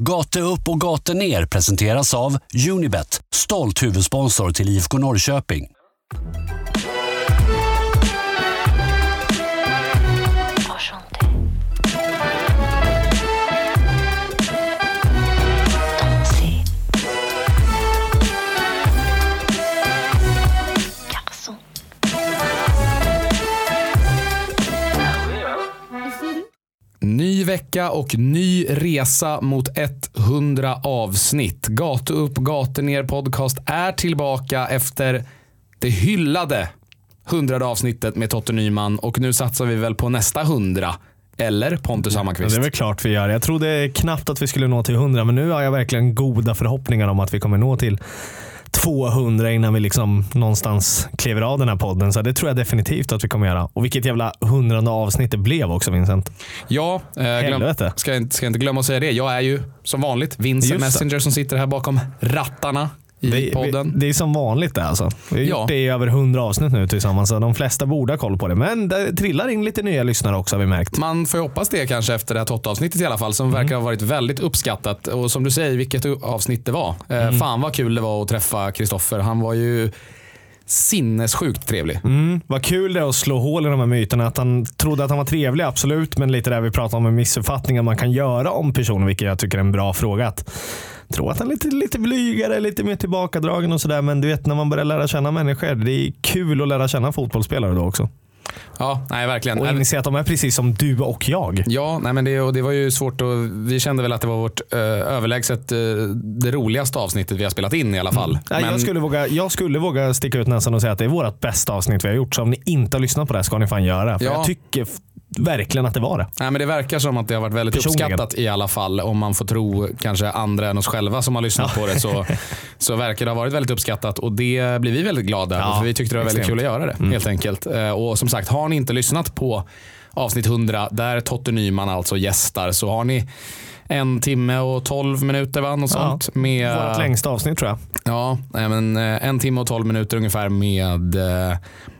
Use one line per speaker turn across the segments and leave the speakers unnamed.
Gate upp och gate ner presenteras av Unibet, stolt huvudsponsor till IFK Norrköping.
Vecka och ny resa mot 100 avsnitt. Gatu upp, gatu ner podcast är tillbaka efter det hyllade 100 avsnittet med Totte Nyman och nu satsar vi väl på nästa 100. Eller Pontus
Ja,
Hammarkvist?
det är väl klart vi gör. Jag trodde knappt att vi skulle nå till 100 men nu har jag verkligen goda förhoppningar om att vi kommer nå till 200 innan vi liksom någonstans kliver av den här podden. Så det tror jag definitivt att vi kommer göra. Och vilket jävla hundrade avsnitt det blev också Vincent.
Ja, eh, glöm, ska, jag ska jag inte glömma att säga det. Jag är ju som vanligt Vincent. Messenger som sitter här bakom rattarna i
Det,
podden.
det är som vanligt det alltså. Vi har
Ja.
gjort det i över 100 avsnitt nu tillsammans så de flesta borde ha koll på det. Men det trillar in lite nya lyssnare också har vi märkt.
Man får ju hoppas det kanske efter det här Totte-avsnittet i alla fall som
Mm.
verkar ha varit väldigt uppskattat. Och som du säger, vilket avsnitt det var.
Mm.
Eh, fan vad kul det var att träffa Kristoffer. Han var ju sinnessjukt trevlig.
Mm, vad kul det är att slå hål i de här myterna. Att han trodde att han var trevlig, absolut. Men lite där vi pratade om med missuppfattningar man kan göra om personer, vilket jag tycker är en bra fråga. Att tro att han är lite, lite blygare, lite mer tillbakadragen och sådär. Men du vet när man börjar lära känna människor. Det är kul att lära känna fotbollsspelare då också.
Ja, nej verkligen.
Och inse att de är precis som du och jag.
Ja, nej, men det, och det var ju svårt att, vi kände väl att det var vårt eh, överlägset eh, det roligaste avsnittet vi har spelat in i alla fall.
Nej,
Men-
jag, skulle våga, jag skulle våga sticka ut näsan och säga att det är vårt bästa avsnitt vi har gjort. Så om ni inte har lyssnat på det här ska ni fan göra. För
Ja.
jag tycker verkligen att det var det.
Nej, men det verkar som att det har varit väldigt
Personligen.
uppskattat i alla fall. Om man får tro kanske andra än oss själva som har lyssnat på det så, så verkar det ha varit väldigt uppskattat och det blir vi väldigt glada över.
Ja,
för vi tyckte det var väldigt
extremt.
kul att göra det helt enkelt. Eh, Och som sagt, har ni inte lyssnat på avsnitt 100 där Totte Nyman alltså gästar så har ni en timme och 12 minuter va? Något
Ja,
sånt. Med,
Vårt längsta avsnitt tror jag.
Ja, men eh, en timme och 12 minuter ungefär med eh,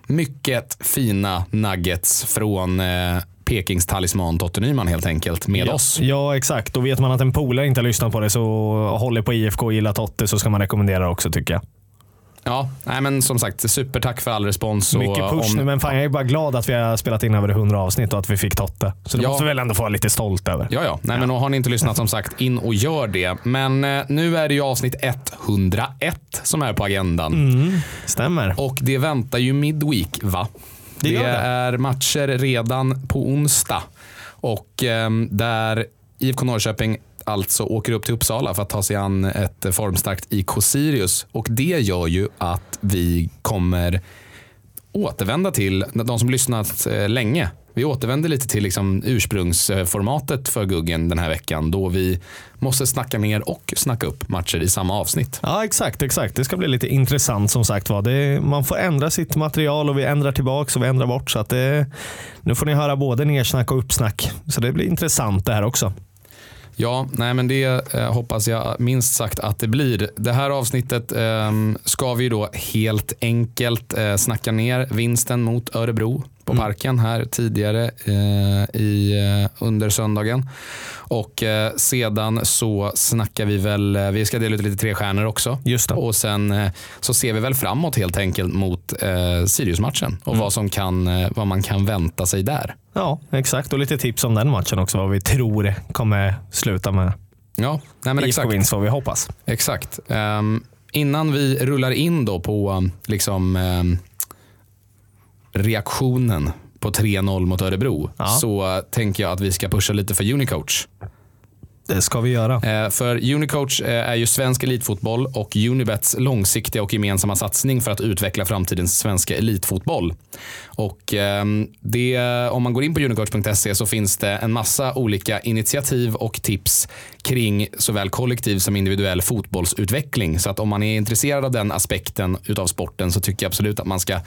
mycket fina nuggets från eh, Pekings talisman Totte Nyman helt enkelt med
ja.
oss.
Ja, exakt. Och vet man att en polare inte har lyssnat på det så håller på IFK och gillar Totte så ska man rekommendera det också tycker jag.
Ja, nej, men som sagt, supertack för all respons. och
Mycket push
om-
nu, men fan, jag är bara glad att vi har spelat in över 100 avsnitt och att vi fick Totte. Så det
Ja.
måste vi väl ändå få vara lite stolt över.
Ja, ja. Nej, men och har ni inte lyssnat som sagt, in och gör det. Men eh, nu är det ju avsnitt 101 som är på agendan.
Mm, stämmer.
Och det väntar ju midweek, va?
Det gör det.
är matcher redan på onsdag. Och ehm, där IFK Norrköping alltså åker upp till Uppsala för att ta sig an ett formstarkt IK Sirius. Och det gör ju att vi kommer återvända till, de som lyssnat eh, länge, vi återvänder lite till liksom ursprungsformatet för Guggen den här veckan då vi måste snacka ner och snacka upp matcher i samma avsnitt.
Ja, exakt. exakt. Det ska bli lite intressant som sagt var. Man får ändra sitt material och vi ändrar tillbaka och vi ändrar bort. Så att det, nu får ni höra både nersnack och uppsnack. Så det blir intressant det här också.
Ja, nej men det eh, hoppas jag minst sagt att det blir. Det här avsnittet eh, ska vi då helt enkelt eh, snacka ner vinsten mot Örebro på parken här tidigare eh, i, eh, under söndagen. Och eh, sedan så snackar vi väl, eh, vi ska dela ut lite tre stjärnor också.
Just det.
Och sen eh, så ser vi väl framåt helt enkelt mot eh, Sirius-matchen och vad, som kan, eh, vad man kan vänta sig där.
Ja, exakt. Och lite tips om den matchen också. Vad vi tror kommer sluta med
Ja, nej men exakt.
IFK-vinst, vad vi hoppas.
Exakt. Ehm, innan vi rullar in då på um, liksom, ehm, reaktionen på 3-0 mot Örebro
Ja.
så tänker jag att vi ska pusha lite för Unicoach.
Det ska vi göra.
Eh, för Unicoach eh, är ju svensk elitfotboll och Unibets långsiktiga och gemensamma satsning för att utveckla framtidens svenska elitfotboll. Och ehm, det, om man går in på unicoach.se så finns det en massa olika initiativ och tips kring såväl kollektiv som individuell fotbollsutveckling. Så att om man är intresserad av den aspekten utav sporten så tycker jag absolut att man ska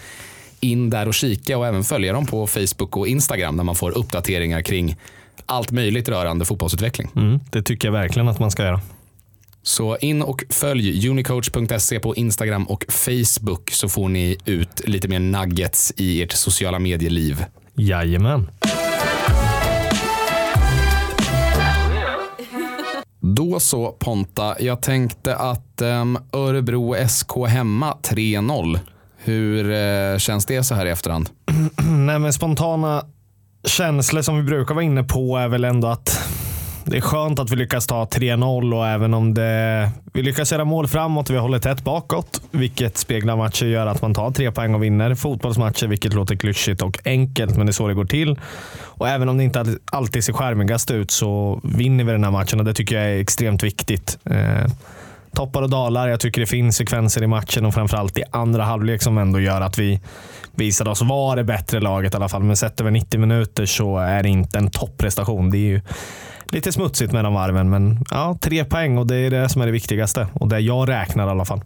in där och kika och även följa dem på Facebook och Instagram där man får uppdateringar kring allt möjligt rörande fotbollsutveckling.
Mm, det tycker jag verkligen att man ska göra.
Så in och följ unicoach.se på Instagram och Facebook så får ni ut lite mer nuggets i ert sociala medieliv.
Jajamän.
Då så Ponta, jag tänkte att um, Örebro SK hemma 3-0. Hur eh, känns det så här i efterhand?
Nej, men spontana känslor som vi brukar vara inne på är väl ändå att det är skönt att vi lyckas ta 3-0 och även om det, vi lyckas göra mål framåt och vi håller tätt bakåt, vilket speglar matcher gör att man tar tre poäng och vinner fotbollsmatcher, vilket låter klyschigt och enkelt, men det är så det går till. Och även om det inte alltid ser skärmigast ut så vinner vi den här matchen och det tycker jag är extremt viktigt. Eh, Toppar och dalar. Jag tycker det finns sekvenser i matchen och framförallt i andra halvlek som ändå gör att vi visade oss vara det bättre laget i alla fall. Men sett över 90 minuter så är det inte en topprestation. Det är ju lite smutsigt mellan varven, men ja, tre poäng och det är det som är det viktigaste och det jag räknar i alla fall.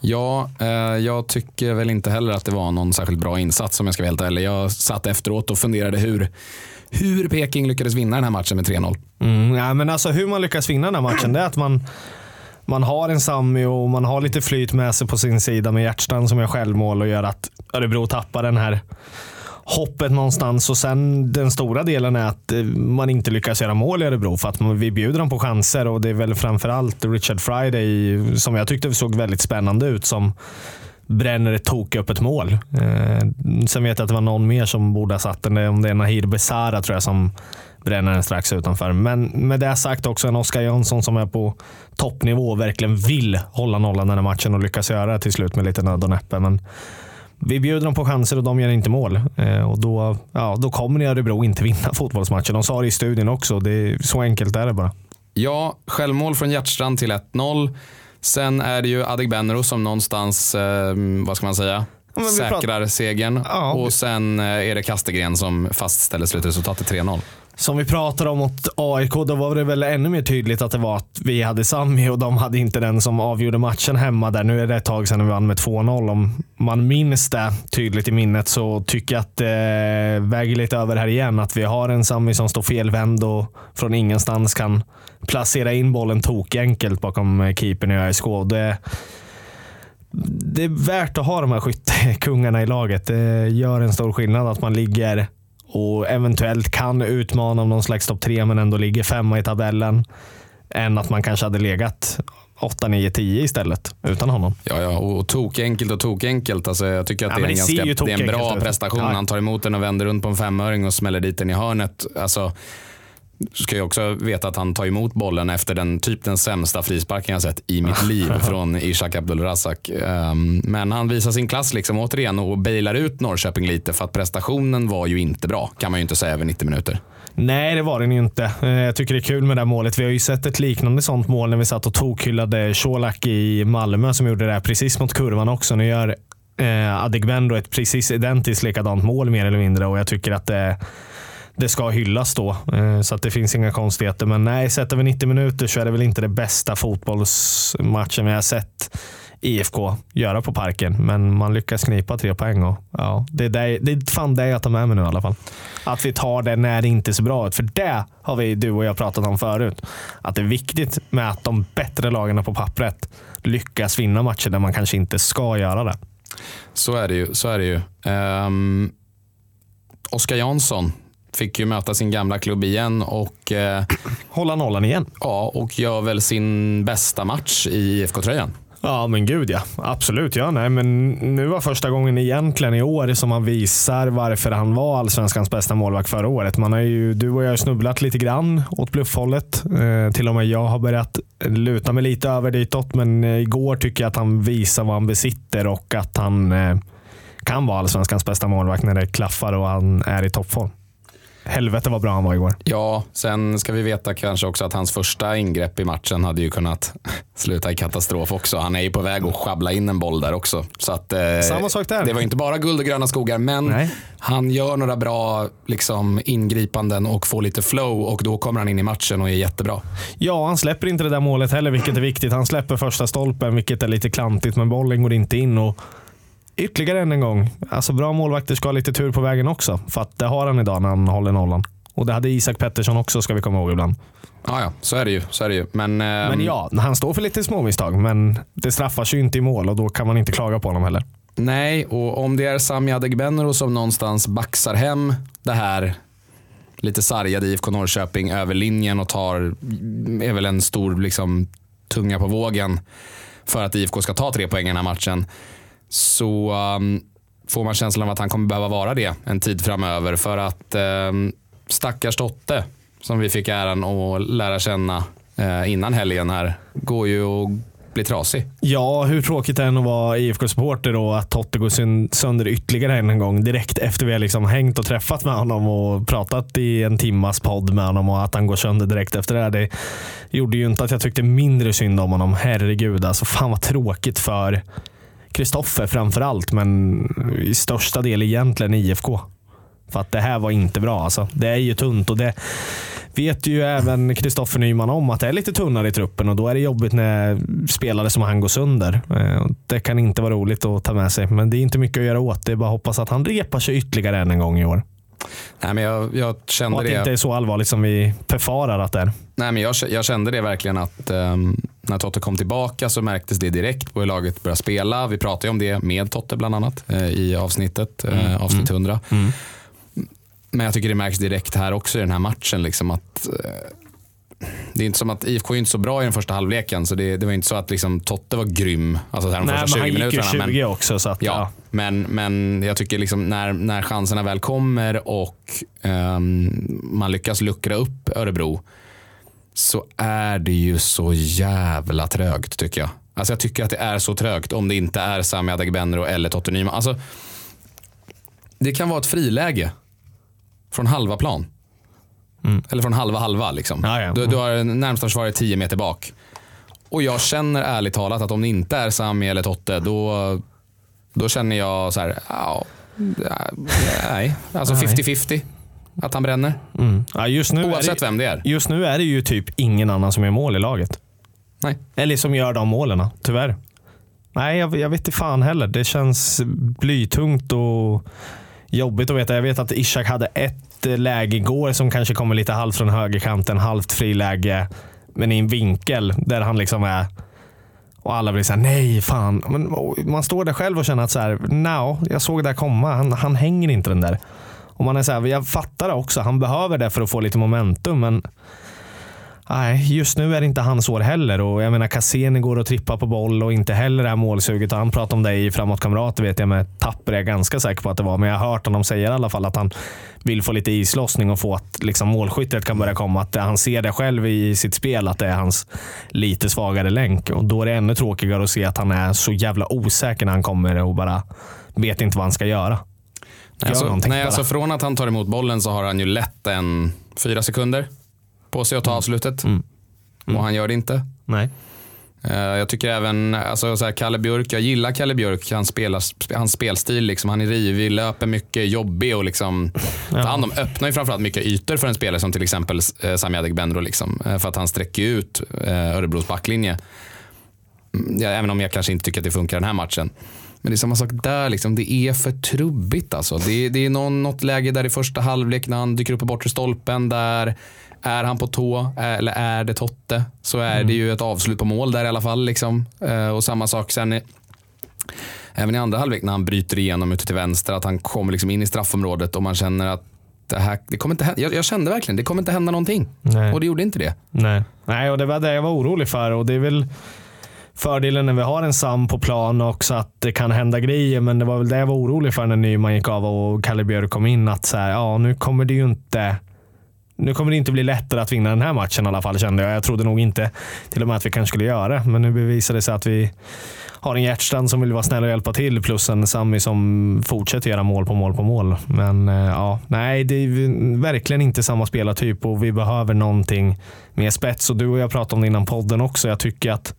Ja, eh, jag tycker väl inte heller att det var någon särskilt bra insats om jag ska vara helt ärlig. Jag satt efteråt och funderade hur, hur Peking lyckades vinna den här matchen med 3-0.
Mm, ja, men alltså hur man lyckas vinna den här matchen, det är att man man har en Sami och man har lite flyt med sig på sin sida med Hjärtstrand som gör självmål och gör att Örebro tappar den här hoppet någonstans och sen den stora delen är att eh, man inte lyckas göra mål i Örebro för att vi bjuder dem på chanser och det är väl framförallt Richard Friday som jag tyckte såg väldigt spännande ut som bränner ett toköppet mål. Eh, sen vet jag att det var någon mer som borde ha satt den. Om det är Nahir Besara tror jag som bränner den strax utanför. Men med det sagt också en Oskar Jönsson som är på toppnivå och verkligen vill hålla nollan den här matchen och lyckas göra det till slut med lite nöd och näppe. Men vi bjuder dem på chanser och de gör inte mål. Eh, och då, ja, då kommer Örebro inte vinna fotbollsmatchen. De sa det i studien också. Det är, så enkelt är det bara.
Ja, självmål från Hjärtstrand till 1-0. Sen är det ju Adegbenro som någonstans, eh, vad ska man säga, säkrar segern. Ja, och sen eh, är det Kastegren som fastställer slutresultatet 3-0.
Som vi pratade om mot AIK, då var det väl ännu mer tydligt att det var att vi hade Sami och de hade inte den som avgjorde matchen hemma där. Nu är det ett tag sedan vi vann med 2-0. Om man minns det tydligt i minnet så tycker jag att det väger lite över här igen. Att vi har en Sami som står felvänd och från ingenstans kan placera in bollen tokenkelt bakom keepern i ÖSK. Det, det är värt att ha de här skyttekungarna i laget. Det gör en stor skillnad att man ligger och eventuellt kan utmana om någon slags topp tre men ändå ligger femma i tabellen. Än att man kanske hade legat 8, 9, 10 istället utan honom.
Ja, ja och tokenkelt och tokenkelt. Alltså, jag tycker att ja, det, är en ganska, det är en bra prestation. Han tar emot den och vänder runt på en femöring och smäller dit den i hörnet. Alltså, ska jag också veta att han tar emot bollen efter den typ den sämsta frisparken jag sett i mitt liv från Ishak Abdulrazak. Um, men han visar sin klass liksom återigen och bailar ut Norrköping lite för att prestationen var ju inte bra kan man ju inte säga över 90 minuter.
Nej, det var den inte. Eh, jag tycker det är kul med det här målet. Vi har ju sett ett liknande sånt mål när vi satt och tokhyllade Colak i Malmö som gjorde det här precis mot kurvan också. Nu gör eh, Adegbenro ett precis identiskt likadant mål mer eller mindre och jag tycker att det det ska hyllas då. Eh, så att det finns inga konstigheter. Men nej, sett över 90 minuter så är det väl inte det bästa fotbollsmatchen vi har sett IFK göra på parken. Men man lyckas knipa tre poäng. Och, ja, det, är det, det är fan det jag tar med mig nu i alla fall. Att vi tar det när det inte ser bra ut. För det har vi, du och jag pratat om förut. Att det är viktigt med att de bättre lagen på pappret lyckas vinna matcher där man kanske inte ska göra det.
Så är det ju. Så är det ju. Um, Oskar Jansson fick ju möta sin gamla klubb igen och eh,
hålla nollan igen.
Ja, och gör väl sin bästa match i IFK-tröjan.
Ja, men gud ja. Absolut. Ja, nej, men nu var första gången egentligen i år som han visar varför han var allsvenskans bästa målvakt förra året. Man har ju, du och jag har snubblat lite grann åt bluffhållet. Eh, till och med jag har börjat luta mig lite över ditåt, men eh, igår tycker jag att han visar vad han besitter och att han eh, kan vara allsvenskans bästa målvakt när det klaffar och han är i toppform. Helvete vad bra han var igår.
Ja, sen ska vi veta kanske också att hans första ingrepp i matchen hade ju kunnat sluta i katastrof också. Han är ju på väg att schabbla in en boll där också. Så att, eh,
Samma sak där.
Det var inte bara guld och gröna skogar, men Nej. han gör några bra liksom, ingripanden och får lite flow och då kommer han in i matchen och är jättebra.
Ja, han släpper inte det där målet heller, vilket är viktigt. Han släpper första stolpen, vilket är lite klantigt, men bollen går inte in. och ytterligare en gång. Alltså bra målvakter ska ha lite tur på vägen också. För att det har han idag när han håller nollan. Och det hade Isak Pettersson också ska vi komma ihåg ibland.
Ja, ja, så är det ju. Så är det ju. Men, ähm...
men ja, han står för lite småmisstag. Men det straffas ju inte i mål och då kan man inte klaga på honom heller.
Nej, och om det är Sami Adegbenro som någonstans baxar hem det här lite sargade IFK Norrköping över linjen och tar, är väl en stor liksom, tunga på vågen för att IFK ska ta tre poäng i den här matchen. Så um, får man känslan av att han kommer behöva vara det en tid framöver för att um, stackars Totte som vi fick äran att lära känna uh, innan helgen här går ju och bli trasig.
Ja, hur tråkigt det än att vara IFK-supporter och att Totte går sönder ytterligare en gång direkt efter vi har liksom hängt och träffat med honom och pratat i en timmas podd med honom och att han går sönder direkt efter det. Här, det gjorde ju inte att jag tyckte mindre synd om honom. Herregud, alltså fan vad tråkigt för Kristoffer framför allt, men i största del egentligen IFK. För att det här var inte bra. Alltså. Det är ju tunt och det vet ju även Kristoffer Nyman om att det är lite tunnare i truppen och då är det jobbigt när spelare som han går sönder. Eh, det kan inte vara roligt att ta med sig, men det är inte mycket att göra åt. Det är bara att hoppas att han repar sig ytterligare än en gång i år.
Nej, men jag, jag
Och
kände
att det inte är så allvarligt som vi förfarar att det är.
Nej, men jag, jag kände det verkligen att um, när Totte kom tillbaka så märktes det direkt på hur laget började spela. Vi pratade ju om det med Totte bland annat eh, i avsnittet, eh, avsnitt 100. Men jag tycker det märks direkt här också i den här matchen. Liksom att, eh, det är inte som att IFK är inte så bra i den första halvleken. Så det, det var inte så att liksom, Totte var grym alltså, här de
Nej,
första
men
20
han gick ju
minuterna.
20
men-
också. Så att,
Ja,
ja.
Men, men jag tycker liksom när, när chanserna väl kommer och ehm, man lyckas luckra upp Örebro så är det ju så jävla trögt tycker jag. Alltså jag tycker att det är så trögt om det inte är Sami Adegbenro eller Totte Nyman. Alltså, det kan vara ett friläge från halva plan. Eller från halva halva. Liksom.
Ja, ja.
Du, du har närmsta försvarare 10 meter bak. Och jag känner ärligt talat att om det inte är Sami eller Totte då, då känner jag så här, ja, nej, alltså
Nej.
50-50 att han bränner.
Mm. Ja, just, nu är
Oavsett
det,
vem det är.
just nu är det ju typ ingen annan som gör mål i laget.
Nej.
Eller som gör de målen, tyvärr. Nej, jag, jag vet inte fan heller. Det känns blytungt och jobbigt att veta. Jag vet att Ishak hade ett läge igår som kanske kommer lite halvt från högerkanten, halvt friläge, men i en vinkel där han liksom är och alla blir såhär, nej fan. Men man står där själv och känner att så här, no, jag såg det här komma. Han, han hänger inte den där. Och man är så här, jag fattar det också. Han behöver det för att få lite momentum, men Nej, just nu är det inte hans år heller. Och jag menar Cassini går och trippar på boll och inte heller här målsuget. Och han pratar om det i Framåt Kamrater vet jag med Tapper är jag ganska säker på att det var. Men jag har hört honom säga i alla fall att han vill få lite islossning och få att liksom, målskyttet kan börja komma. Att han ser det själv i sitt spel, att det är hans lite svagare länk. Och då är det ännu tråkigare att se att han är så jävla osäker när han kommer och bara vet inte vad han ska göra.
Nej, alltså, nej, alltså från att han tar emot bollen så har han ju lätt en fyra sekunder på sig att ta avslutet. Och han gör det inte.
Nej.
Eh, Jag tycker även, alltså så här, Kalle Björk, jag gillar Kalle Björk, hans, spelar, hans spelstil. Liksom. Han är rivig, löper mycket, jobbig och liksom, tar hand om, öppnar ju framförallt mycket ytor för en spelare som till exempel eh, Sami Adegbenro. Liksom, Eh, för att han sträcker ut eh, Örebros backlinje. Mm, Ja, även om jag kanske inte tycker att det funkar den här matchen. Men det är samma sak där, liksom. det är för trubbigt. Alltså. Det, är- det är någon, något läge där i första halvlek när han dyker upp på bortre stolpen. Där är han på tå eller är det Totte så är det ju ett avslut på mål där i alla fall. Liksom. Eh, och samma sak sen även i andra halvlek när han bryter igenom ute till vänster. Att han kommer liksom in i straffområdet och man känner att det här, det kommer inte hända. Jag, jag kände verkligen det kommer inte hända någonting.
Nej.
Och det gjorde inte det.
Nej. Nej, och det var det jag var orolig för. Och det är väl fördelen när vi har en Sam på plan också att det kan hända grejer. Men det var väl det jag var orolig för när Nyman gick av och Kalle Björk kom in. Att så här, ja, nu kommer det ju inte nu kommer det inte bli lättare att vinna den här matchen i alla fall kände jag. Jag trodde nog inte till och med att vi kanske skulle göra det. Men nu bevisade det sig att vi har en hjärtstrand som vill vara snäll och hjälpa till plus en Sami som fortsätter göra mål på mål på mål. Men eh, ja, nej, det är verkligen inte samma spelartyp och vi behöver någonting mer spets. Och du och jag pratade om det innan podden också. Jag tycker att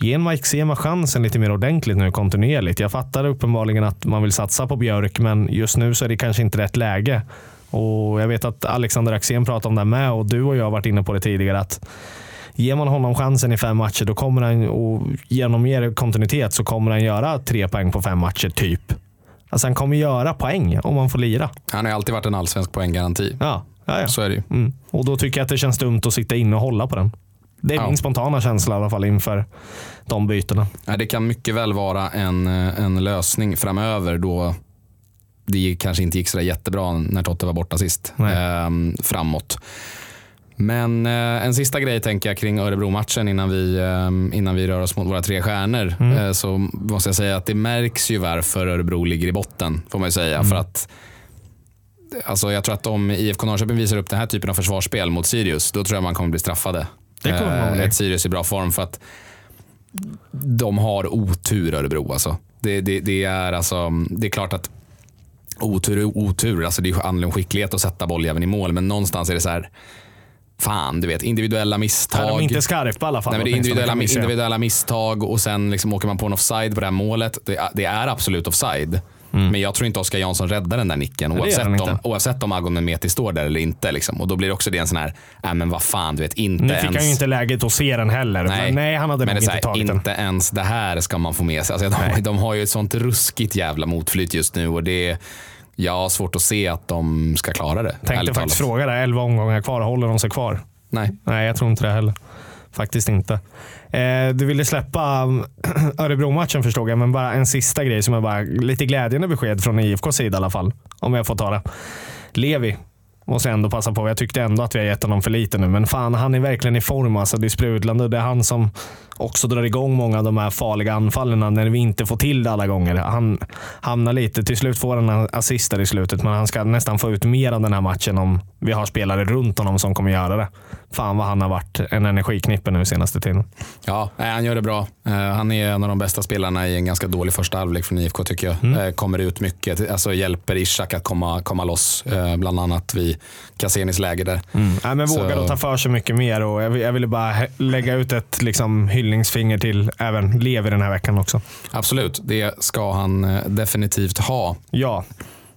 Ge Mike Sema chansen lite mer ordentligt nu kontinuerligt. Jag fattar uppenbarligen att man vill satsa på Björk, men just nu så är det kanske inte rätt läge. Och Jag vet att Alexander Axén pratade om det med och du och jag har varit inne på det tidigare. att Ger man honom chansen i fem matcher, då kommer han, och genom mer kontinuitet så kommer han göra tre poäng på fem matcher, typ. Alltså han kommer göra poäng om man får lira.
Han har alltid varit en allsvensk poänggaranti.
Ja, ja, ja.
Så är det ju.
Mm. Och då tycker jag att det känns dumt att sitta inne och hålla på den. Det är
Ja.
min spontana känsla i alla fall inför de bytena.
Nej, Det kan mycket väl vara en, eh, en lösning framöver då det kanske inte gick så jättebra när Totte var borta sist. Ehm, framåt. Men eh, en sista grej tänker jag kring Örebro-matchen innan vi, eh, innan vi rör oss mot våra tre stjärnor. Eh, så måste jag säga att det märks ju varför Örebro ligger i botten. Får man ju säga. För att Alltså jag tror att om IFK Norrköping visar upp den här typen av försvarsspel mot Sirius, då tror jag man kommer bli straffade.
Det kommer man
Eh. Ett Sirius i bra form för att de har otur Örebro. Alltså. Det, det, det, är alltså, det är klart att otur är otur. Alltså det handlar om skicklighet att sätta bolljäveln i mål, men någonstans är det så här, fan du vet, individuella misstag.
Ja, de är inte skarpa i alla fall.
Nej, men det är individuella, individuella misstag och sen liksom åker man på en offside på det här målet. Det, är- det är absolut offside. Men jag tror inte Oskar Jansson räddar den där nicken
Mm. det gör
oavsett om, oavsett om Agon Mehmeti står där eller inte. Liksom. Och då blir också det en sån här, äh, men vad fan, du vet inte
Nu fick
ens...
han ju inte läget att se den heller. Nej, Nej han hade
men
nog
det
inte
här,
tagit den.
inte ens det här ska man få med sig. Alltså, de, de har ju ett sånt ruskigt jävla motflyt just nu och det är, jag har svårt att se att de ska klara det.
Tänkte faktiskt
talat.
fråga dig, 11 omgångar kvar. Håller de sig kvar?
Nej.
Nej, jag tror inte det heller. Faktiskt inte. Eh, du ville släppa um, Örebro-matchen förstod jag, men bara en sista grej som är bara lite glädjande besked från IFKs sida i alla fall. Om jag får ta det. Levi måste jag ändå passa på. Jag tyckte ändå att vi har gett honom för lite nu, men fan han är verkligen i form. Alltså, det är sprudlande det är han som också drar igång många av de här farliga anfallen när vi inte får till det alla gånger. Han hamnar lite, till slut får han en assist där i slutet, men han ska nästan få ut mer av den här matchen om vi har spelare runt honom som kommer göra det. Fan vad han har varit en energiknippe nu senaste tiden.
Ja, han gör det bra. Eh, han är en av de bästa spelarna i en ganska dålig första halvlek från IFK tycker jag.
Mm.
Eh, kommer ut mycket, alltså hjälper Ishak att komma, komma loss. eh, bland annat vid Kassenis läge där.
Nej, men
Så-
att ta för sig mycket mer och jag, jag ville bara lägga ut ett liksom, hyllningsfinger till även Levi den här veckan också.
Absolut, det ska han eh, definitivt ha.
Ja,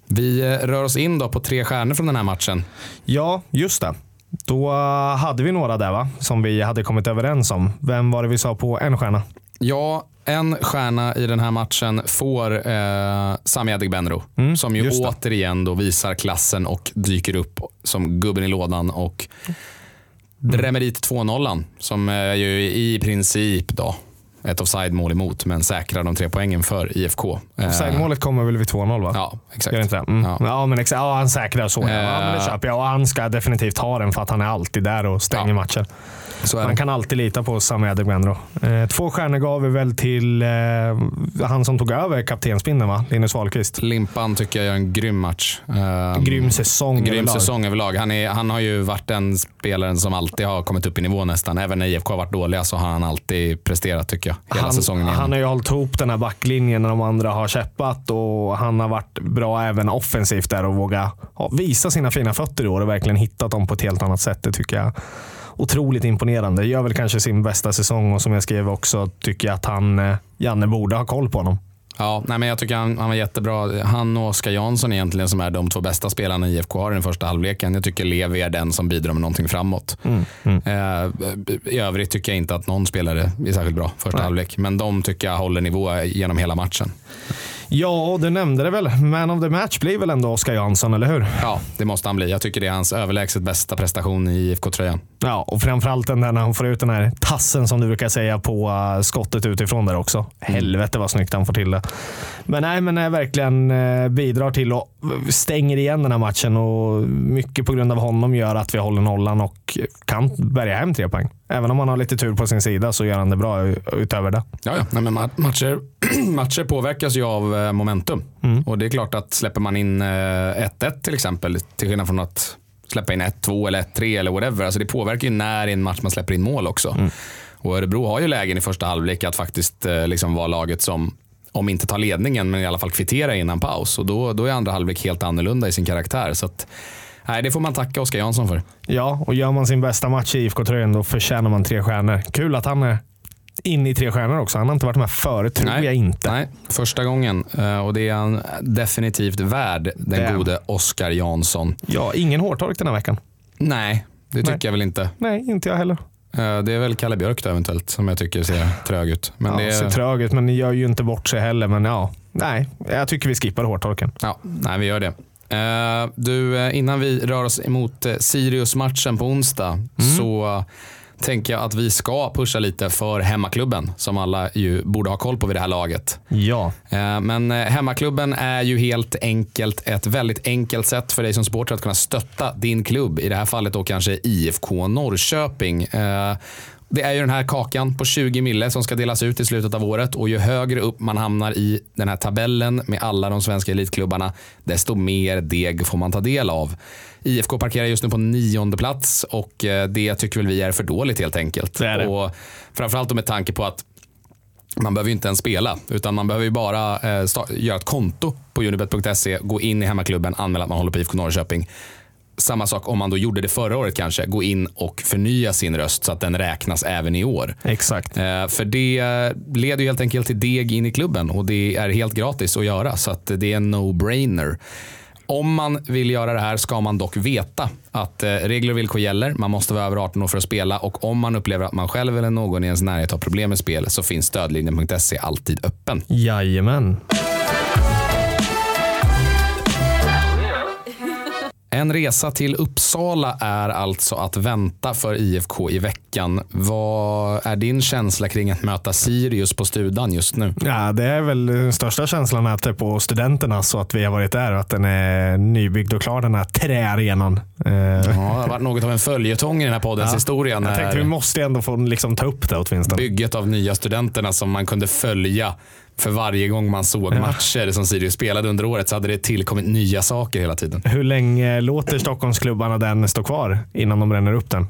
Vi eh, rör oss in då på tre stjärnor från den här matchen.
ja just det. Då hade vi några där va? Som vi hade kommit överens om. Vem var det vi sa på en stjärna?
Ja, en stjärna i den här matchen får eh, Sami Adegbenro. som ju
Mm, just det.
återigen då visar klassen och dyker upp som gubben i lådan och
Mm.
drämmer dit 2-0 som är ju i princip då ett offside-mål emot, men säkrar de tre poängen för IFK. Eh,
Offside-målet kommer väl vid 2-0 va?
Ja, exakt.
Gör inte? Mm.
Ja.
Ja. men exakt. Ja, han säkrar så. Ja. Ja, men det
Eh.
köper jag. Och han ska definitivt ha den för att han är alltid där och stänger
Ja.
matcher. Man kan alltid lita på Sami Adegbenro. Eh, två stjärnor gav vi väl till eh, han som tog över kaptensbindeln va? Linus Wahlqvist.
Limpan tycker jag gör en grym match. Eh,
Grym säsong
Grym
överlag.
säsong överlag. Han, är, han har ju varit den spelaren som alltid har kommit upp i nivå nästan. Även när IFK har varit dåliga så har han alltid presterat tycker jag. Hela
han,
säsongen igenom.
han har ju hållit ihop den här backlinjen när de andra har käppat och han har varit bra även offensivt där och våga ja, visa sina fina fötter i år och verkligen hittat dem på ett helt annat sätt. Det tycker jag otroligt imponerande. Gör väl kanske sin bästa säsong och som jag skrev också tycker jag att han, eh, Janne borde ha koll på honom.
Ja, nej, men jag tycker han, han var jättebra. Han och Oskar Jansson egentligen som är de två bästa spelarna IFK har i den första halvleken. Jag tycker Levi är den som bidrar med någonting framåt. Eh, I övrigt tycker jag inte att någon spelare är särskilt bra första halvlek. Men de tycker jag håller nivå genom hela matchen.
Ja, du nämnde det väl. Man of the match blir väl ändå Oskar Jansson, eller hur?
Ja, det måste han bli. Jag tycker det är hans överlägset bästa prestation i IFK-tröjan.
Ja, och framförallt den där när han får ut den här tassen som du brukar säga på uh, skottet utifrån där också. Helvete vad snyggt han får till det. Men nej, men nej, verkligen uh, bidrar till och stänger igen den här matchen och mycket på grund av honom gör att vi håller nollan och kan bärga hem tre poäng. Även om han har lite tur på sin sida så gör han det bra utöver det.
Ja, ja. Nej, men ma- matcher, matcher påverkas ju av eh, momentum. Och det är klart att släpper man in eh, 1-1 till exempel, till skillnad från att släppa in 1-2 eller 1-3 eller whatever. Alltså det påverkar ju när i en match man släpper in mål också. Och Örebro har ju lägen i första halvlek att faktiskt eh, liksom vara laget som om inte tar ledningen, men i alla fall kvittera innan paus. Och då, då är andra halvlek helt annorlunda i sin karaktär. Så att, nej, det får man tacka Oskar Jansson för.
Ja, och gör man sin bästa match i IFK-tröjan då förtjänar man tre stjärnor. Kul att han är inne i tre stjärnor också. Han har inte varit med förut, tror jag inte.
Nej, första gången. Eh, Och det är han definitivt värd, den
han.
gode Oskar Jansson.
Ja, ingen hårtork den här veckan.
Nej, det tycker
Nej.
jag väl inte.
Nej, inte jag heller.
Eh, Det är väl Kalle Björk då eventuellt som jag tycker ser trög ut. Men
ja,
det
Ser
är,
trög ut, men gör ju inte bort sig heller. Men ja, nej. Jag tycker vi skippar hårtorken.
ja, nej, vi gör det. Eh, Du, eh, innan vi rör oss emot eh, Sirius-matchen på onsdag
Mm.
så tänker jag att vi ska pusha lite för hemmaklubben som alla ju borde ha koll på vid det här laget.
Ja.
Men hemmaklubben är ju helt enkelt ett väldigt enkelt sätt för dig som supporter att kunna stötta din klubb. I det här fallet då kanske IFK Norrköping. Det är ju den här kakan på 20 mille som ska delas ut i slutet av året och ju högre upp man hamnar i den här tabellen med alla de svenska elitklubbarna, desto mer deg får man ta del av. IFK parkerar just nu på nionde plats och eh, det tycker väl vi är för dåligt helt enkelt.
Det det.
Och framförallt med tanke på att man behöver ju inte ens spela, utan man behöver ju bara eh, göra ett konto på unibet.se, gå in i hemmaklubben, anmäla att man håller på IFK Norrköping. Samma sak om man då gjorde det förra året kanske, gå in och förnya sin röst så att den räknas även i år.
Exakt.
Eh, för det leder ju helt enkelt till deg in i klubben och det är helt gratis att göra så att det är en no-brainer. Om man vill göra det här ska man dock veta att eh, regler och villkor gäller. Man måste vara över 18 år för att spela och om man upplever att man själv eller någon i ens närhet har problem med spel så finns stödlinjen.se alltid öppen.
Jajamän.
En resa till Uppsala är alltså att vänta för IFK i veckan. Vad är din känsla kring att möta Sirius på Studan just nu?
Ja, det är väl den största känslan att det är på studenterna så att vi har varit där och att den är nybyggd och klar den här träarenan. Eh,
Ja, det har varit något av en följetong i den här poddens
Ja.
historia.
Jag
när-
tänkte vi måste ändå få liksom, ta upp det åtminstone.
bygget av nya studenterna som man kunde följa för varje gång man såg
Ja.
matcher som Sirius spelade under året så hade det tillkommit nya saker hela tiden.
Hur länge låter Stockholmsklubbarna den stå kvar innan de bränner upp den?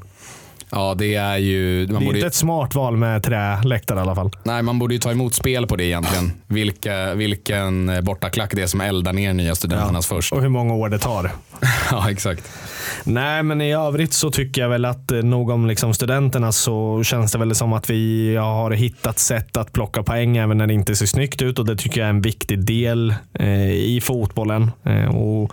Ja, det är ju...
Det
Man
är
borde,
inte
ju-
ett smart val med träläktare i alla fall.
nej, man borde ju ta emot spel på det egentligen. Vilka, vilken bortaklack det är som eldar ner nya studenternas först.
Och hur många år det tar.
Ja, exakt.
Nej, men i övrigt så tycker jag väl att eh, nog om liksom studenterna så känns det väl som att vi har hittat sätt att plocka poäng även när det inte ser snyggt ut och det tycker jag är en viktig del eh, i fotbollen. Eh, och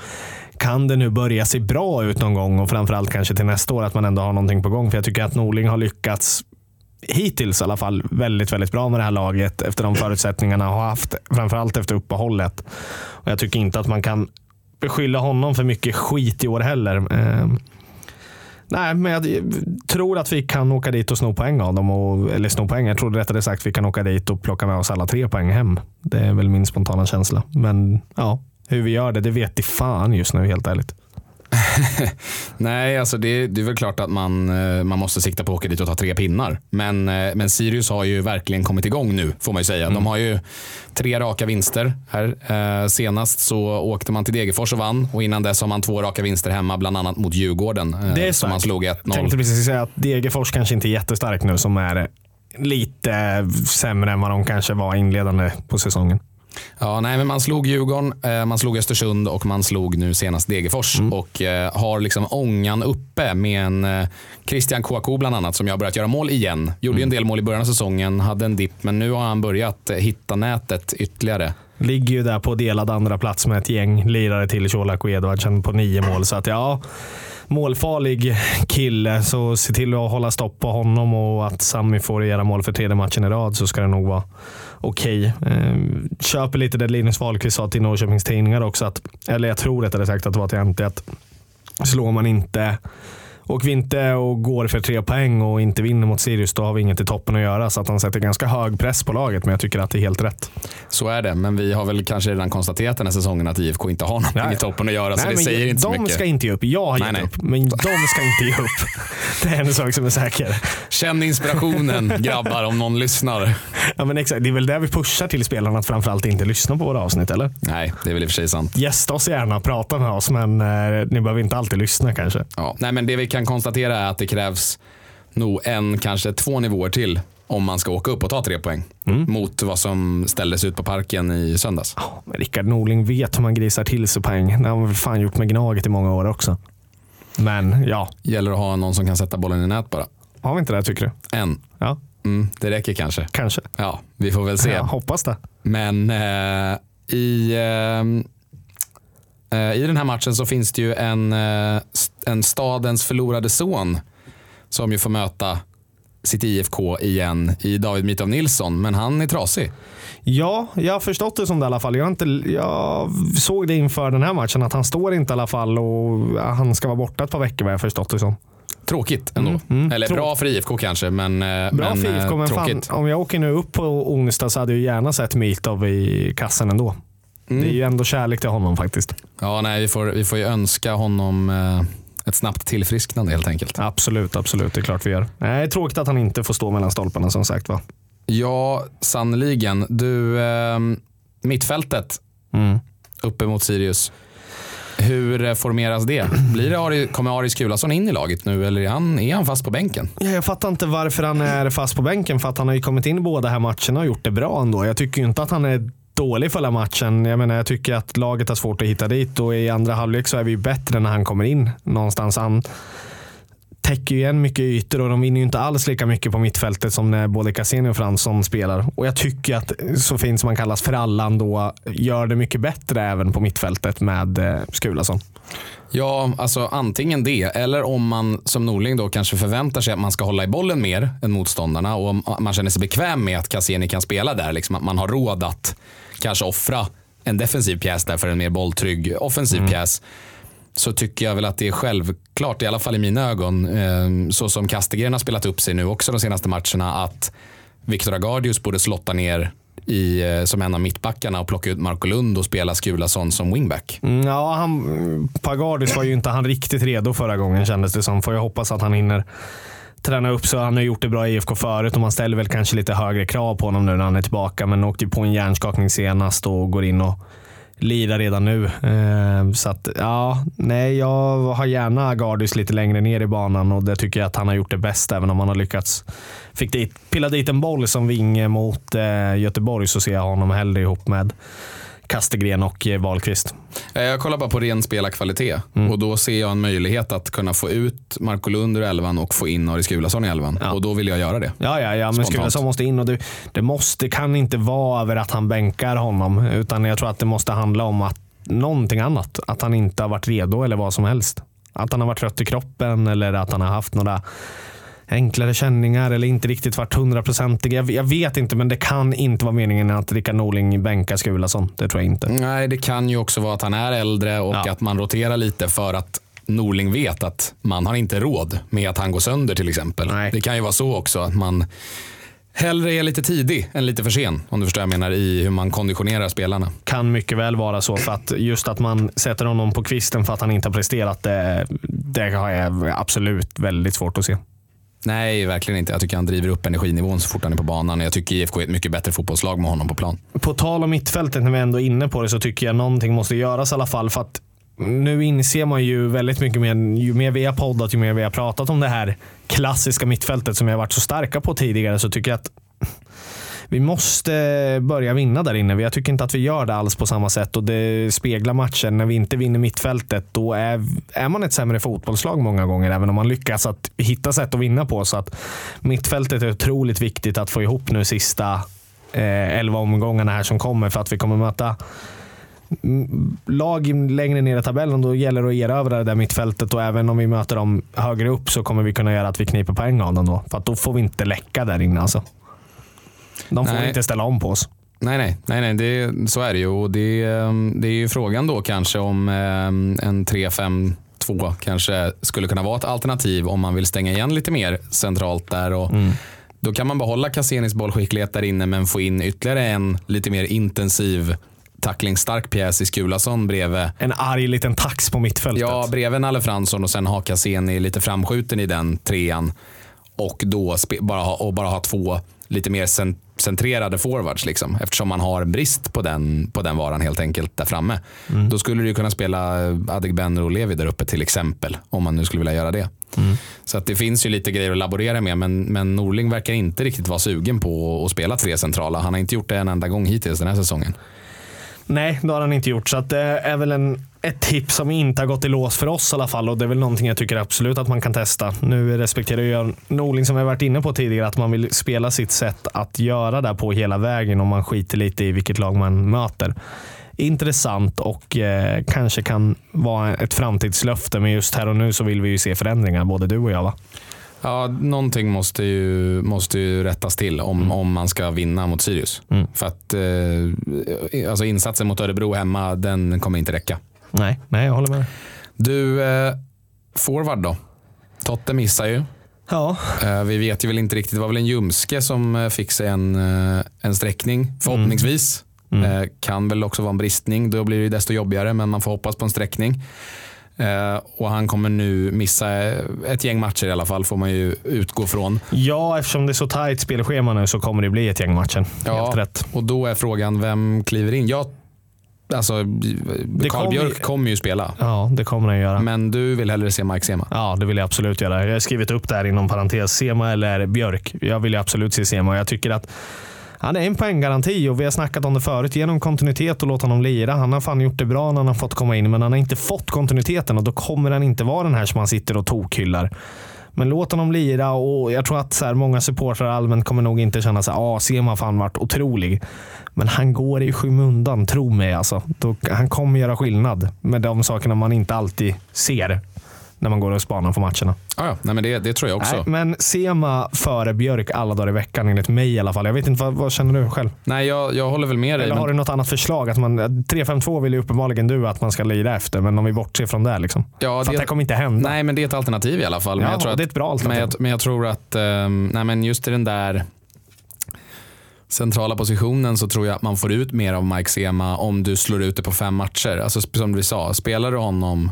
kan det nu börja se bra ut någon gång och framförallt kanske till nästa år att man ändå har någonting på gång. För jag tycker att Norling har lyckats hittills i alla fall väldigt, väldigt bra med det här laget efter de förutsättningarna har haft, framförallt efter uppehållet. Och jag tycker inte att man kan beskylla honom för mycket skit i år heller. Eh, nej, men jag tror att vi kan åka dit och sno poäng av dem. Och, eller sno poäng, jag tror rättare sagt att vi kan åka dit och plocka med oss alla tre poäng hem. Det är väl min spontana känsla. Men ja, hur vi gör det, det vet i fan just nu helt ärligt.
Nej, alltså det, det är väl klart att man, eh, man måste sikta på att åka dit och ta tre pinnar. Men, eh, men Sirius har ju verkligen kommit igång nu, får man ju säga. De har ju tre raka vinster här. Eh, senast så åkte man till Degerfors och vann och innan dess har man två raka vinster hemma, bland annat mot Djurgården.
Det är
som man
starkt.
slog
Jag
1-0.
tänkte precis säga att Degerfors kanske inte är jättestark nu som är lite sämre än vad de kanske var inledande på säsongen.
Ja, nej, men man slog Djurgården, eh, man slog Östersund och man slog nu senast Degerfors. Och eh, har liksom ångan uppe med en eh, Christian Kouakou bland annat som jag har börjat göra mål igen. Gjorde ju en del mål i början av säsongen, hade en dipp, men nu har han börjat hitta nätet ytterligare.
Ligger ju där på delad andra plats med ett gäng lirare till Colak och Edvardsen på nio mål. Så att ja, målfarlig kille. Så se till att hålla stopp på honom och att Sami får göra mål för tredje matchen i rad så ska det nog vara okej. Eh, köper lite det Linus Wahlqvist sa till Norrköpings Tidningar också. Att, eller jag tror rättare sagt att det var till MT. att slår man inte och vi inte och går för tre poäng och inte vinner mot Sirius, då har vi inget i toppen att göra. Så att han sätter ganska hög press på laget, men jag tycker att det är helt rätt.
Så är det, men vi har väl kanske redan konstaterat den här säsongen att IFK inte har någonting
Nej.
i toppen att göra, så
Nej,
det
men
säger inte så
de
mycket.
ska inte ge upp. Jag har
Nej,
gett
nej.
upp, men de ska inte ge upp. Det är en sak som är säker.
Känn inspirationen grabbar om någon lyssnar.
Ja, men exakt. Det är väl där vi pushar till spelarna att framförallt inte lyssna på våra avsnitt, eller?
Nej, det är väl i och för sig sant.
Gästa oss gärna, prata med oss, men eh, ni behöver inte alltid lyssna kanske.
Ja. Nej, men det vi kan konstatera är att det krävs nog en, kanske två nivåer till om man ska åka upp och ta tre poäng. Mot vad som ställdes ut på parken i söndags.
Men Rickard Norling vet hur man grisar till sig poäng. Det har väl fan gjort med Gnaget i många år också. Men ja,
Gäller att ha någon som kan sätta bollen i nät bara.
har vi inte det tycker du?
En.
Ja,
Mm, det räcker kanske.
kanske.
Ja, vi får väl se.
Jag hoppas det.
Men eh, i, eh, i den här matchen så finns det ju en, eh, en stadens förlorade son som ju får möta sitt IFK igen i David Mitov Nilsson. Men han är trasig.
Ja, jag har förstått det som det i alla fall. Jag, inte, jag såg det inför den här matchen att han står inte i alla fall och han ska vara borta ett par veckor vad jag förstått det som.
tråkigt ändå.
Mm, mm.
Eller
Trå-
bra för IFK kanske, men, eh,
Bra
men
för
eh,
IFK, men fan,
tråkigt.
om jag åker nu upp på onsdag så hade jag gärna sett Mitov i kassen ändå.
Mm.
Det är ju ändå kärlek till honom faktiskt.
Ja, nej, vi, får, vi får ju önska honom eh, ett snabbt tillfrisknande helt enkelt.
Absolut, absolut. Det är klart vi gör. Nej, tråkigt att han inte får stå mellan stolparna som sagt va.
Ja, sannoliken. Du, eh, mittfältet
Mm.
uppe mot Sirius. Hur eh, formeras det? Blir det Ari, kommer Aris Kulason in i laget nu eller är han, är han fast på bänken?
Ja, jag fattar inte varför han är fast på bänken för att han har ju kommit in i båda här matcherna och gjort det bra ändå. Jag tycker ju inte att han är dålig förra matchen. Jag menar, jag tycker att laget har svårt att hitta dit och i andra halvlek så är vi ju bättre när han kommer in någonstans. Han täcker ju igen mycket ytor och de vinner ju inte alls lika mycket på mittfältet som när både Cassini och Fransson spelar. Och jag tycker att så fin som han kallas Frallan då gör det mycket bättre även på mittfältet med eh, Skulason.
Ja, alltså antingen det eller om man som Norling då kanske förväntar sig att man ska hålla i bollen mer än motståndarna och man känner sig bekväm med att Cassini kan spela där. Liksom att man har råd att kanske offra en defensiv pjäs där för en mer bolltrygg offensiv pjäs. Så tycker jag väl att det är självklart, i alla fall i mina ögon, eh, så som Kastegren har spelat upp sig nu också de senaste matcherna, att Viktor Agardius borde slotta ner i, eh, som en av mittbackarna och plocka ut Marco Lund och spela Skulason som wingback.
Mm, Ja, han, Pagardis var ju inte han riktigt redo förra gången kändes det som. Får jag hoppas att han hinner träna upp så. Han har gjort det bra i IFK förut och man ställer väl kanske lite högre krav på honom nu när han är tillbaka. Men åkte ju på en hjärnskakning senast och går in och lirar redan nu. Eh, så att, ja, nej, jag har gärna Gardus lite längre ner i banan och det tycker jag att han har gjort det bäst även om han har lyckats fick dit, pilla dit en boll som vinge mot eh, Göteborg så ser jag honom hellre ihop med Kastegren och eh, Wahlqvist.
Eh, Jag kollar bara på ren spelarkvalitet och då ser jag en möjlighet att kunna få ut Marco Lund ur elvan och få in Aris Skulason i elvan.
Ja.
Och då vill jag göra det.
Ja, ja, ja men. Skulason måste in och det, det måste, kan inte vara över att han bänkar honom. Utan jag tror att det måste handla om att någonting annat. Att han inte har varit redo eller vad som helst. Att han har varit trött i kroppen eller att han har haft några enklare känningar eller inte riktigt varit hundraprocentig. Jag, jag vet inte, men det kan inte vara meningen att Rickard Norling bänkar Skulason. Det tror jag inte.
Nej, det kan ju också vara att han är äldre och
Ja.
att man roterar lite för att Norling vet att man har inte råd med att han går sönder till exempel.
Nej.
Det kan ju vara så också att man hellre är lite tidig än lite för sen. Om du förstår vad jag menar i hur man konditionerar spelarna.
Kan mycket väl vara så. för att Just att man sätter honom på kvisten för att han inte har presterat, det, det har jag absolut väldigt svårt att se.
Nej, verkligen inte. Jag tycker han driver upp energinivån så fort han är på banan. Jag tycker IFK är ett mycket bättre fotbollslag med honom på plan.
På tal om mittfältet, när vi ändå är inne på det, så tycker jag någonting måste göras i alla fall. För att nu inser man ju väldigt mycket mer, ju mer vi har poddat, ju mer vi har pratat om det här klassiska mittfältet som vi har varit så starka på tidigare, så tycker jag att vi måste börja vinna där inne. Jag tycker inte att vi gör det alls på samma sätt och det speglar matchen. När vi inte vinner mittfältet, då är, är man ett sämre fotbollslag många gånger, även om man lyckas att hitta sätt att vinna på. Så att mittfältet är otroligt viktigt att få ihop nu sista eh, 11 omgångarna här som kommer för att vi kommer möta lag längre ner i tabellen. Då gäller det att erövra det där mittfältet och även om vi möter dem högre upp så kommer vi kunna göra att vi kniper poäng av dem då. För att då får vi inte läcka där inne alltså. De får
Nej.
inte ställa om på oss.
Nej, nej, nej, nej det, så är det ju. Och det, ehm, det är ju frågan då kanske om ehm, en 3-5-2 kanske skulle kunna vara ett alternativ om man vill stänga igen lite mer centralt där. Och Då kan man behålla Cassenis bollskicklighet där inne men få in ytterligare en lite mer intensiv tacklingsstark pjäs i Skulason bredvid.
En arg liten tax på mittfältet.
Ja, bredvid Nalle Fransson och sen ha Cassini lite framskjuten i den trean. Och då bara ha, och bara ha två lite mer cen- centrerade forwards. Liksom, eftersom man har brist på den, på den varan helt enkelt där framme. Då skulle du kunna spela Adegbenro och Levi där uppe till exempel. Om man nu skulle vilja göra det. Så att det finns ju lite grejer att laborera med. Men, men Norling verkar inte riktigt vara sugen på att spela tre centrala. Han har inte gjort det en enda gång hittills den här säsongen.
Nej, det har han inte gjort. Så att det är väl en, ett tips som inte har gått i lås för oss i alla fall. Och det är väl någonting jag tycker absolut att man kan testa. Nu respekterar jag Norling som vi har varit inne på tidigare, att man vill spela sitt sätt att göra det på hela vägen om man skiter lite i vilket lag man möter. Intressant och eh, kanske kan vara ett framtidslöfte, men just här och nu så vill vi ju se förändringar, både du och jag. Va?
Ja, någonting måste ju, måste ju rättas till om, om man ska vinna mot Sirius.
Mm.
För att eh, alltså insatsen mot Örebro hemma, den kommer inte räcka.
Nej, nej jag håller med.
Du, eh, forward då? Totte missar ju.
Ja,
Eh, Vi vet ju väl inte riktigt. Det var väl en ljumske som eh, fick sig en, eh, en sträckning, förhoppningsvis. Eh, Kan väl också vara en bristning. Då blir det desto jobbigare, men man får hoppas på en sträckning. Och han kommer nu missa ett gäng matcher i alla fall, får man ju utgå från.
ja, eftersom det är så tajt spelschema nu så kommer det bli ett gäng matcher. Helt rätt.
Och då är frågan, vem kliver in? Jag, alltså, Carl Björk kommer ju spela,
Ja, det kommer den göra.
men du vill hellre se Mike Sema.
Ja, det vill jag absolut göra. Jag har skrivit upp det här inom parentes. Sema eller Björk. Jag vill ju absolut se Sema. Jag tycker att han är en poänggaranti och vi har snackat om det förut. Genom kontinuitet och låta honom lira. Han har fan gjort det bra när han har fått komma in, men han har inte fått kontinuiteten och då kommer han inte vara den här som man sitter och tokhyllar. Men låt honom lira och jag tror att så här, många supportrar allmänt kommer nog inte känna sig ah, Sema har fan varit otrolig. Men han går i skymundan, tro mig. Alltså. Då, han kommer göra skillnad med de sakerna man inte alltid ser när man går och spanar på matcherna.
Ja, ja. Nej, men det, det tror jag också.
Nej, men Sema före Björk alla dagar i veckan enligt mig i alla fall. Jag vet inte, vad, vad känner du själv?
Nej, jag, jag håller väl med dig.
Eller har
Men,
du något annat förslag? Att man, 3-5-2 vill ju uppenbarligen du att man ska lira efter, men om vi bortser från det. Liksom.
ja,
För att det kommer inte hända.
Nej, men det är ett alternativ i alla fall. Men
Ja,
jag tror att,
det är ett bra alternativ.
Men jag, men jag tror att ehm, nej, men just i den där centrala positionen så tror jag att man får ut mer av Mike Sema om du slår ut det på fem matcher. Alltså som vi sa, spelar du honom,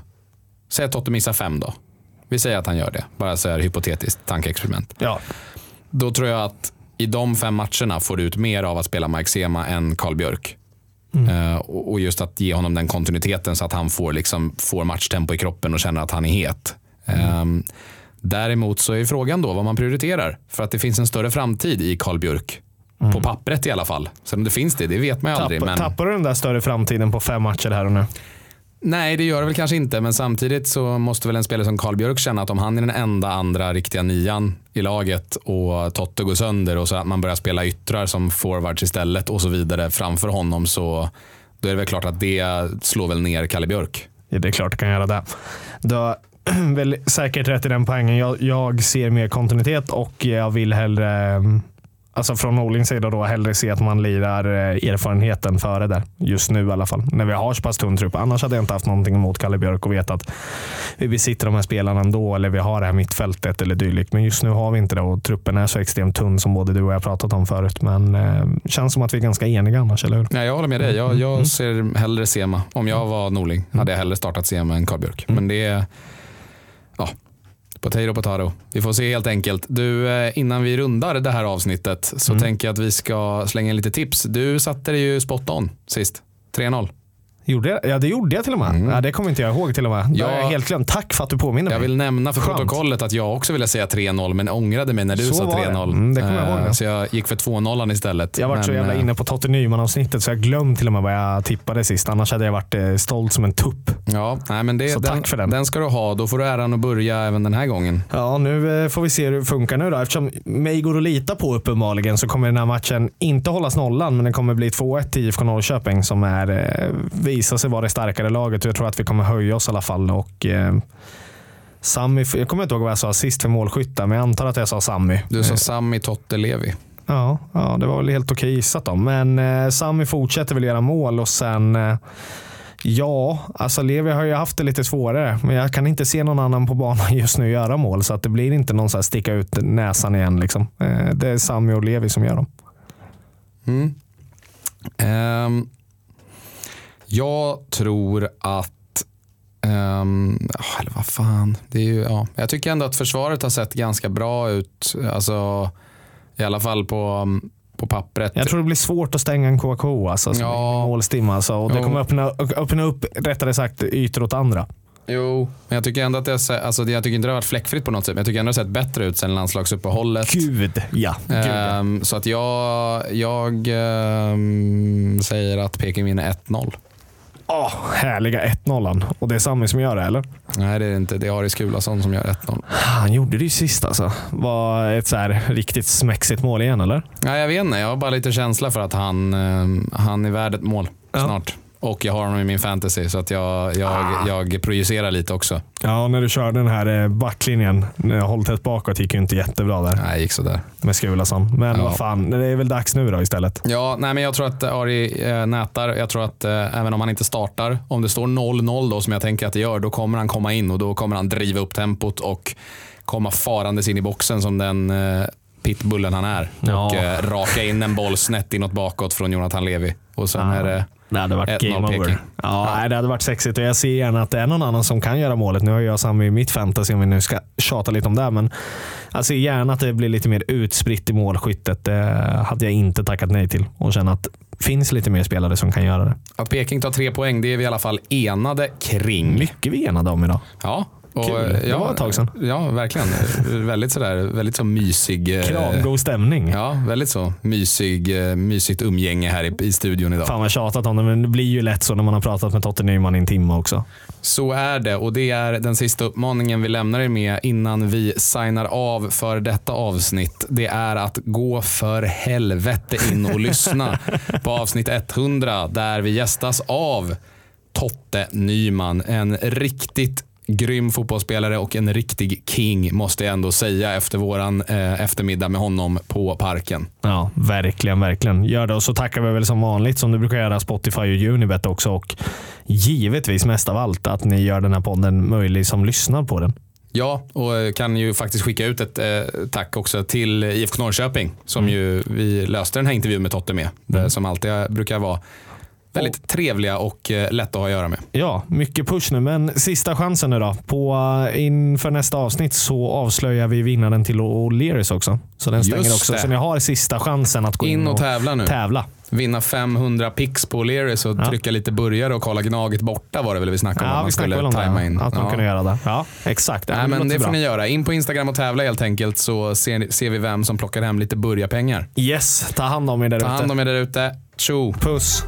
säg att Totte missar fem då. Vi säger att han gör det, bara så här hypotetiskt tankeexperiment.
Ja.
Då tror jag att i de fem matcherna får du ut mer av att spela Mike Sema än Karl Björk. Eh, och just att ge honom den kontinuiteten så att han får, liksom, får matchtempo i kroppen och känner att han är het. Ehm, däremot så är frågan då vad man prioriterar. För att det finns en större framtid i Karl Björk. På pappret i alla fall. Sen om det finns det, det vet man ju aldrig.
Tapp,
Men...
Tappar du den där större framtiden på fem matcher här och nu?
Nej, det gör det väl kanske inte. Men samtidigt så måste väl en spelare som Karl Björk känna att om han är den enda andra riktiga nian i laget och Totte går sönder och så att man börjar spela yttrar som forwards istället och så vidare framför honom så då är det väl klart att det slår väl ner Kalle Björk.
Ja, det är klart det kan göra det. Du har väl säkert rätt i den poängen. Jag, jag ser mer kontinuitet och jag vill hellre, mm, alltså från Norlings sida då, hellre se att man lirar eh, erfarenheten före där. Just nu i alla fall. När vi har så pass tunn trupp. Annars hade jag inte haft någonting emot Kalle Björk och vet att vi besitter de här spelarna ändå. Eller vi har det här mittfältet eller dylikt. Men just nu har vi inte det och truppen är så extremt tunn som både du och jag pratat om förut. Men eh, känns som att vi är ganska eniga annars, eller hur?
Nej, jag håller med dig. Jag, jag ser hellre Sema. Om jag var Norling hade jag hellre startat Sema än Karl Björk. Men det är ja, potato potato. Vi får se helt enkelt. Du, eh, innan vi rundar det här avsnittet så tänker jag att vi ska slänga in lite tips. Du satte det ju spot on sist. 3-0.
Gjorde jag? Ja, det gjorde jag till och med. Ja, det kommer inte jag ihåg till och med.
Ja.
jag helt glömt. Tack för att du påminner
Jag
mig.
vill nämna för
Skönt.
protokollet att jag också ville säga 3-0 men ångrade mig när du
Så
sa
var det.
3-0.
Mm, det kommer jag ihåg
Eh,
nu.
Så jag gick för 2-0 istället.
Jag har varit så
Men,
jävla
eh,
inne på Totte Nyman-avsnittet så jag glömt till och med vad jag tippade sist. Annars hade jag varit eh, stolt som en tupp.
Ja, nej, men det,
Så
den,
tack för den.
Den ska du ha. Då får du äran att börja även den här gången.
Ja, nu eh, får vi se hur det funkar nu då. Eftersom mig går att lita på uppenbarligen så kommer den här matchen inte hållas nollan, men det kommer bli 2-1 till IFK Norrköping som är, eh, visar sig vara det starkare laget. Jag tror att vi kommer höja oss i alla fall. Och, eh, Sami, jag kommer inte ihåg vad jag sa sist för målskyttar, men jag antar att jag sa Sami.
Du sa Sami Totte Levi.
Ja, ja, det var väl helt okej gissat då. Men eh, Sami fortsätter väl göra mål och sen eh, Ja, alltså Levi har ju haft det lite svårare, men jag kan inte se någon annan på banan just nu göra mål, så att det blir inte någon så sticka ut näsan igen. Liksom. Eh, det är Sami och Levi som gör dem.
Mm. Ehm, jag tror att ah, eller vad fan. Det är ju, ja. Jag tycker ändå att försvaret har sett ganska bra ut. Alltså, I alla fall på, på pappret.
Jag tror det blir svårt att stänga en KK, alltså, som
Ja.
är målstimma. Alltså, och det
Jo.
kommer öppna, öppna upp, rättare sagt, ytor åt andra.
Jo, men jag tycker ändå att det alltså, jag tycker inte det har varit fläckfritt på något sätt. Men jag tycker ändå det har sett bättre ut sen landslagsuppehållet.
Gud, ja.
Ehm, så att jag, jag ehm, säger att Peking vinner 1-0.
Åh, härliga 1-0. Och det är Sami som gör det, eller?
Nej, det är inte. Det är Aris Skulason som gör 1-0.
Han gjorde det ju sist alltså. Var ett så här riktigt smexigt mål igen, eller?
Nej, jag vet inte. Jag har bara lite känsla för att han, ehm, han är värd ett mål
Ja.
snart. Och jag har honom i min fantasy så att jag, jag,
Ah.
jag projicerar lite också.
Ja, när du körde den här eh, backlinjen, när jag hållit tätt bakåt, gick ju inte jättebra där
Nej, gick sådär.
med Skulason. Men
Ja.
vad fan, det är väl dags nu då istället.
Ja, nej, men jag tror att Ari eh, nätar. Jag tror att eh, även om han inte startar, om det står 0-0 då som jag tänker att det gör, då kommer han komma in och då kommer han driva upp tempot och komma farandes in i boxen som den eh, pitbullen han är.
Ja.
Och eh, raka in en boll snett inåt bakåt från Jonathan Levi. Och sen är det
Det hade varit
1-0
game over.
Peking.
Ja, nej, det hade varit sexigt och jag ser gärna att det är någon annan som kan göra målet. Nu har jag Sami i mitt fantasy om vi nu ska tjata lite om det. Men jag ser gärna att det blir lite mer utspritt i målskyttet. Det hade jag inte tackat nej till och känna att det finns lite mer spelare som kan göra det.
att Peking tar tre poäng, det är vi i alla fall enade kring.
Mycket vi enade om idag.
Ja. Och,
Kul. Det
ja,
var ett tag sedan.
Ja, verkligen. väldigt sådär, väldigt så mysig. eh,
Kramgod stämning.
Ja, väldigt så. Mysig, eh, mysigt umgänge här i, i studion idag.
Fan vad tjatat om det, men det blir ju lätt så när man har pratat med Totte Nyman i en timme också.
Så är det och det är den sista uppmaningen vi lämnar er med innan vi signar av för detta avsnitt. Det är att gå för helvete in och lyssna på avsnitt 100 där vi gästas av Totte Nyman. En riktigt grym fotbollsspelare och en riktig king måste jag ändå säga efter våran eh, eftermiddag med honom på parken.
Ja, verkligen, verkligen. Gör det och så tackar vi väl som vanligt som du brukar göra Spotify och Unibet också och givetvis mest av allt att ni gör den här podden möjlig som lyssnar på den.
Ja, och eh, kan ju faktiskt skicka ut ett eh, tack också till IFK Norrköping som ju vi löste den här intervjun med Totte med. eh, Som alltid brukar vara väldigt trevliga och eh, lätta att ha att göra med.
Ja, mycket push nu, men sista chansen nu då. På, eh, inför nästa avsnitt så avslöjar vi vinnaren till O'Learys också. Så den stänger
Just
också.
det.
Så ni har sista chansen att gå in,
In och tävla nu.
tävla.
Vinna 500 pix på O'Learys och
Ja.
trycka lite burgare och kolla Gnaget borta var det väl vi snackade om.
Ja,
att
vi
man skulle tajma in.
Att
Ja.
kunde göra det. Ja, exakt.
Nej, men det får
bra.
ni göra. In på Instagram och tävla helt enkelt så ser, ser vi vem som plockar hem lite burgarpengar.
Yes, ta hand om er där
Ta
ute.
hand om er där ute. Tjo!
Puss.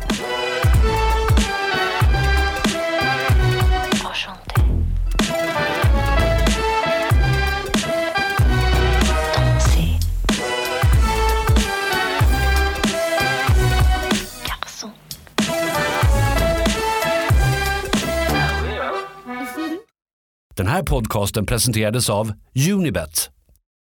Den här podcasten presenterades av Unibet,